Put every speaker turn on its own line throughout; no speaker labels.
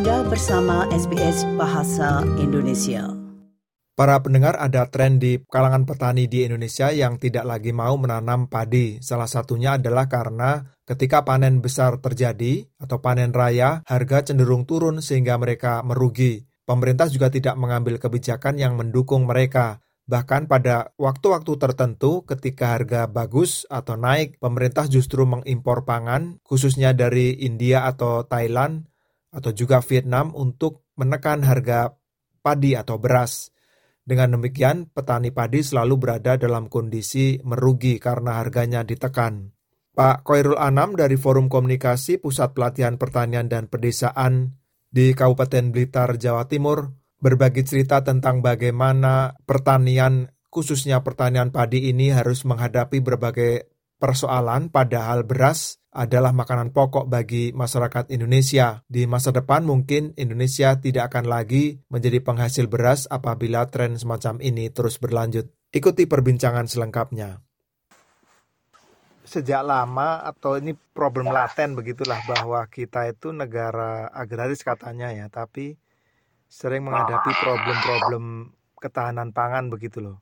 Anda bersama SBS Bahasa Indonesia.
Para pendengar ada tren di kalangan petani di Indonesia yang tidak lagi mau menanam padi. Salah satunya adalah karena ketika panen besar terjadi atau panen raya, harga cenderung turun sehingga mereka merugi. Pemerintah juga tidak mengambil kebijakan yang mendukung mereka. Bahkan pada waktu-waktu tertentu ketika harga bagus atau naik, pemerintah justru mengimpor pangan, khususnya dari India atau Thailand, atau juga Vietnam untuk menekan harga padi atau beras. Dengan demikian, petani padi selalu berada dalam kondisi merugi karena harganya ditekan. Pak Koirul Anam dari Forum Komunikasi Pusat Pelatihan Pertanian dan Pedesaan di Kabupaten Blitar, Jawa Timur, berbagi cerita tentang bagaimana pertanian, khususnya pertanian padi ini harus menghadapi berbagai persoalan padahal beras adalah makanan pokok bagi masyarakat Indonesia. Di masa depan mungkin Indonesia tidak akan lagi menjadi penghasil beras apabila tren semacam ini terus berlanjut. Ikuti perbincangan selengkapnya. Sejak lama atau ini problem laten begitulah bahwa kita itu negara agraris katanya ya, tapi sering menghadapi problem-problem ketahanan pangan begitu loh.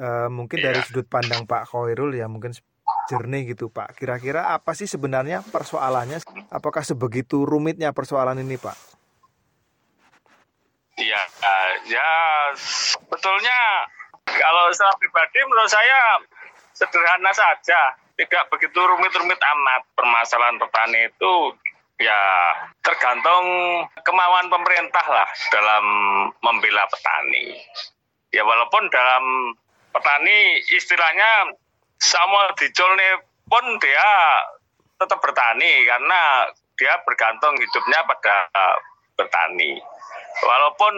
E, mungkin dari iya. sudut pandang Pak Khairul ya mungkin jernih gitu Pak. Kira-kira apa sih sebenarnya persoalannya? Apakah sebegitu rumitnya persoalan ini Pak?
Iya, uh, ya sebetulnya kalau secara pribadi menurut saya sederhana saja, tidak begitu rumit-rumit amat permasalahan petani itu ya tergantung kemauan pemerintah lah dalam membela petani. Ya walaupun dalam petani istilahnya Samuel Dicolne pun dia tetap bertani karena dia bergantung hidupnya pada bertani. Walaupun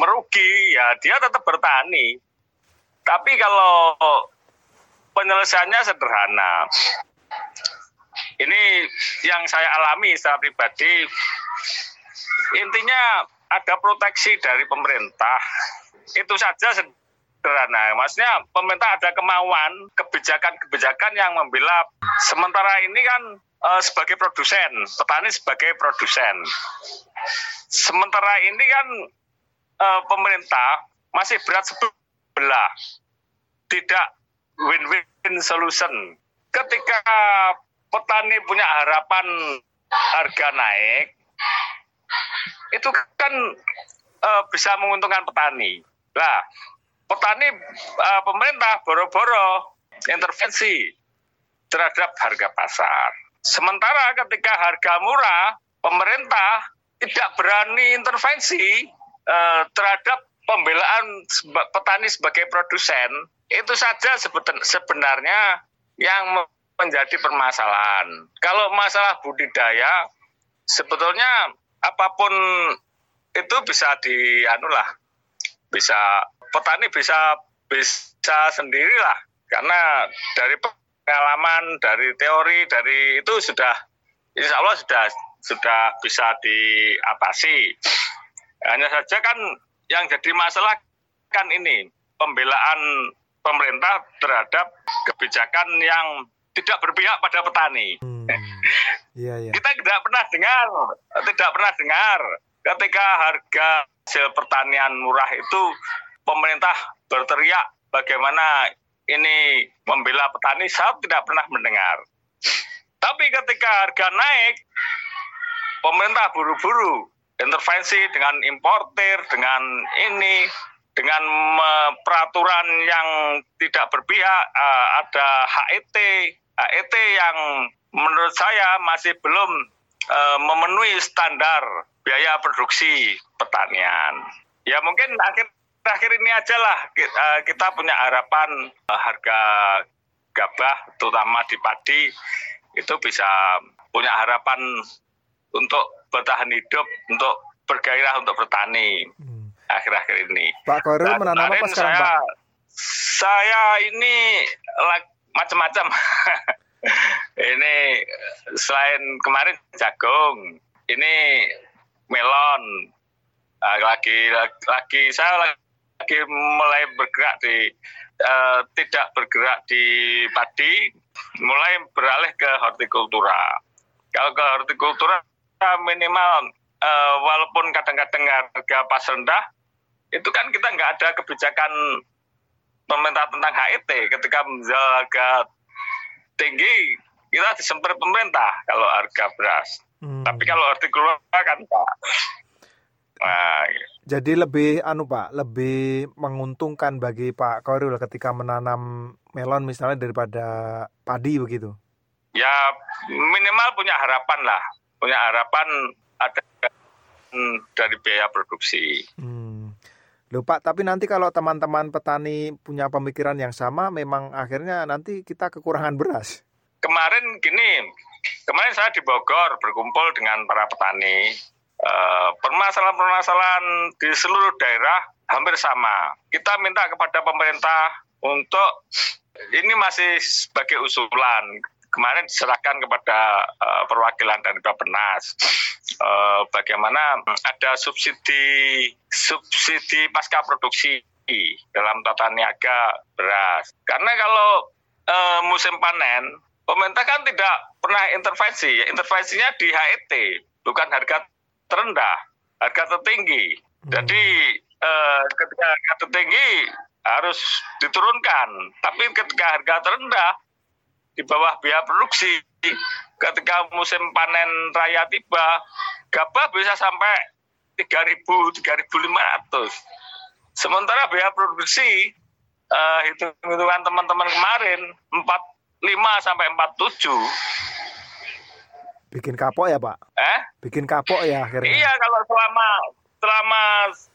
merugi ya dia tetap bertani. Tapi kalau penyelesaiannya sederhana. Ini yang saya alami secara pribadi. Intinya ada proteksi dari pemerintah. Itu saja sederhana. Maksudnya pemerintah ada kemauan kebijakan-kebijakan yang membela. Sementara ini kan e, sebagai produsen, petani sebagai produsen. Sementara ini kan e, pemerintah masih berat sebelah, tidak win-win solution. Ketika petani punya harapan harga naik, itu kan e, bisa menguntungkan petani. Lah, petani uh, pemerintah boro-boro intervensi terhadap harga pasar. Sementara ketika harga murah, pemerintah tidak berani intervensi uh, terhadap pembelaan petani sebagai produsen. Itu saja sebenarnya yang menjadi permasalahan. Kalau masalah budidaya, sebetulnya apa pun itu bisa dianulah, bisa petani bisa bisa sendirilah karena dari pengalaman, dari teori, dari itu sudah insya Allah sudah sudah bisa diatasi. Hanya saja kan yang jadi masalah kan ini pembelaan pemerintah terhadap kebijakan yang tidak berpihak pada petani. Hmm. Yeah, yeah. Kita tidak pernah dengar, tidak pernah dengar ketika harga hasil pertanian murah itu pemerintah berteriak bagaimana ini membela petani, saya tidak pernah mendengar. Tapi ketika harga naik, pemerintah buru-buru intervensi dengan importer, dengan ini, dengan peraturan yang tidak berpihak, ada HET, HET yang menurut saya masih belum uh, memenuhi standar biaya produksi pertanian. Ya mungkin akhir terakhir ini aja lah kita, eh, kita punya harapan uh, harga gabah terutama di padi itu bisa punya harapan untuk bertahan hidup untuk bergairah untuk bertani hmm. akhir-akhir ini.
Pak Koril menanam apa sekarang saya, Pak?
Saya ini macam-macam. ini selain kemarin jagung, ini melon, lagi lagi saya lagi lagi mulai bergerak di uh, tidak bergerak di padi, mulai beralih ke hortikultura. Kalau ke hortikultura minimal uh, walaupun kadang-kadang harga pas rendah, itu kan kita nggak ada kebijakan pemerintah tentang HET ketika menjual harga tinggi kita disemprit pemerintah kalau harga beras. Hmm. Tapi kalau keluar kan Pak.
Nah, jadi lebih anu Pak, lebih menguntungkan bagi Pak Koril ketika menanam melon misalnya daripada padi begitu.
Ya minimal punya harapan lah, punya harapan ada dari biaya produksi.
Hmm. Loh Pak, tapi nanti kalau teman-teman petani punya pemikiran yang sama, memang akhirnya nanti kita kekurangan beras.
Kemarin gini, kemarin saya di Bogor berkumpul dengan para petani. Eh, permasalahan-permasalahan di seluruh daerah hampir sama. Kita minta kepada pemerintah untuk ini masih sebagai usulan kemarin diserahkan kepada uh, perwakilan dari Bapenas uh, bagaimana ada subsidi subsidi pasca produksi dalam tata niaga beras. Karena kalau uh, musim panen, pemerintah kan tidak pernah intervensi. Intervensinya di HET, bukan harga terendah, harga tertinggi. Hmm. Jadi uh, ketika harga tertinggi harus diturunkan, tapi ketika harga terendah di bawah biaya produksi ketika musim panen raya tiba gabah bisa sampai 3.000 3.500 sementara biaya produksi uh, hitung-hitungan teman-teman kemarin 45 sampai 47
bikin kapok ya pak?
Eh?
Bikin kapok ya akhirnya.
Iya kalau selama selama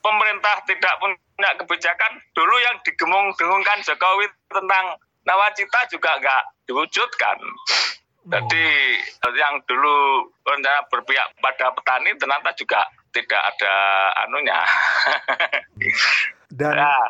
pemerintah tidak punya kebijakan dulu yang digemung-dengungkan Jokowi tentang nawacita juga nggak diwujudkan. Jadi yang dulu rencana berpihak pada petani ternyata juga tidak ada anunya.
Dan nah,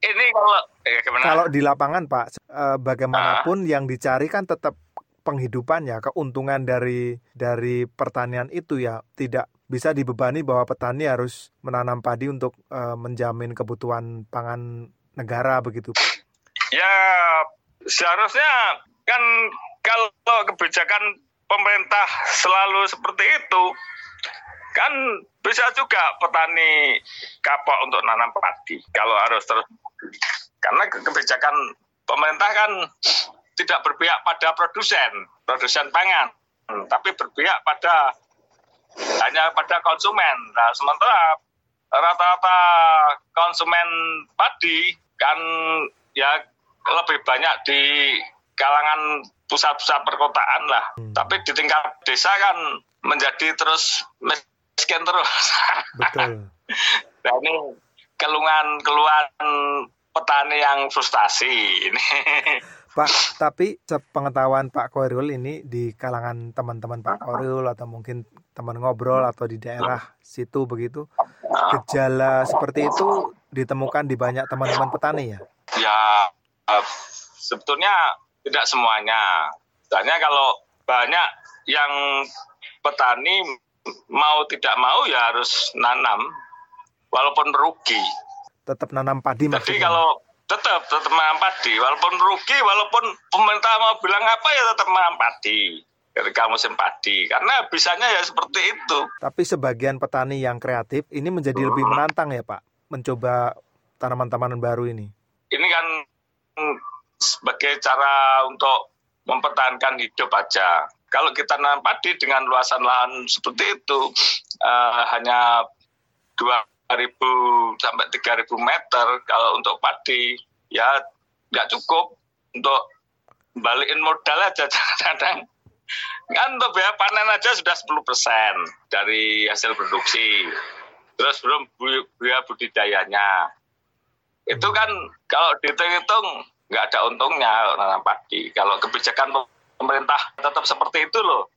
ini kalau eh, kalau di lapangan Pak, eh, bagaimanapun uh, yang dicari kan tetap penghidupannya, keuntungan dari dari pertanian itu ya tidak bisa dibebani bahwa petani harus menanam padi untuk uh, menjamin kebutuhan pangan negara begitu.
Ya seharusnya kan kalau kebijakan pemerintah selalu seperti itu kan bisa juga petani kapok untuk nanam padi kalau harus terus karena kebijakan pemerintah kan tidak berpihak pada produsen produsen pangan tapi berpihak pada hanya pada konsumen nah sementara rata-rata konsumen padi kan ya lebih banyak di kalangan pusat-pusat perkotaan lah. Hmm. Tapi di tingkat desa kan menjadi terus miskin terus. Betul. nah ini keluhan-keluhan petani yang frustasi ini.
Pak, tapi sepengetahuan Pak Koirul ini di kalangan teman-teman Pak Koirul atau mungkin teman ngobrol atau di daerah situ begitu, gejala seperti itu ditemukan di banyak teman-teman petani ya?
Ya, uh, sebetulnya tidak semuanya. Misalnya kalau banyak yang petani mau tidak mau ya harus nanam walaupun rugi.
Tetap nanam padi
Jadi maksudnya. kalau tetap tetap menanam padi walaupun rugi walaupun pemerintah mau bilang apa ya tetap menanam padi ketika musim padi karena bisanya ya seperti itu.
Tapi sebagian petani yang kreatif ini menjadi hmm. lebih menantang ya Pak mencoba tanaman-tanaman baru ini.
Ini kan sebagai cara untuk mempertahankan hidup aja. Kalau kita nanam padi dengan luasan lahan seperti itu uh, hanya 2.000 sampai 3.000 meter kalau untuk padi ya nggak cukup untuk balikin modal aja kadang kan untuk biaya panen aja sudah 10 persen dari hasil produksi terus belum biaya budidayanya itu kan kalau dihitung-hitung nggak ada untungnya nanam padi. Kalau kebijakan pemerintah tetap seperti itu loh.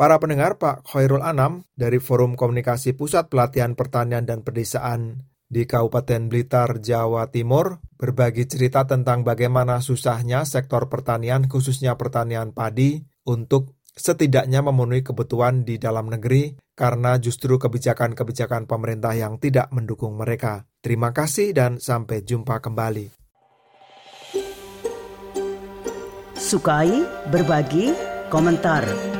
Para pendengar Pak Khairul Anam dari Forum Komunikasi Pusat Pelatihan Pertanian dan Pedesaan di Kabupaten Blitar, Jawa Timur, berbagi cerita tentang bagaimana susahnya sektor pertanian, khususnya pertanian padi, untuk setidaknya memenuhi kebutuhan di dalam negeri karena justru kebijakan-kebijakan pemerintah yang tidak mendukung mereka. Terima kasih dan sampai jumpa kembali.
Sukai, berbagi, komentar.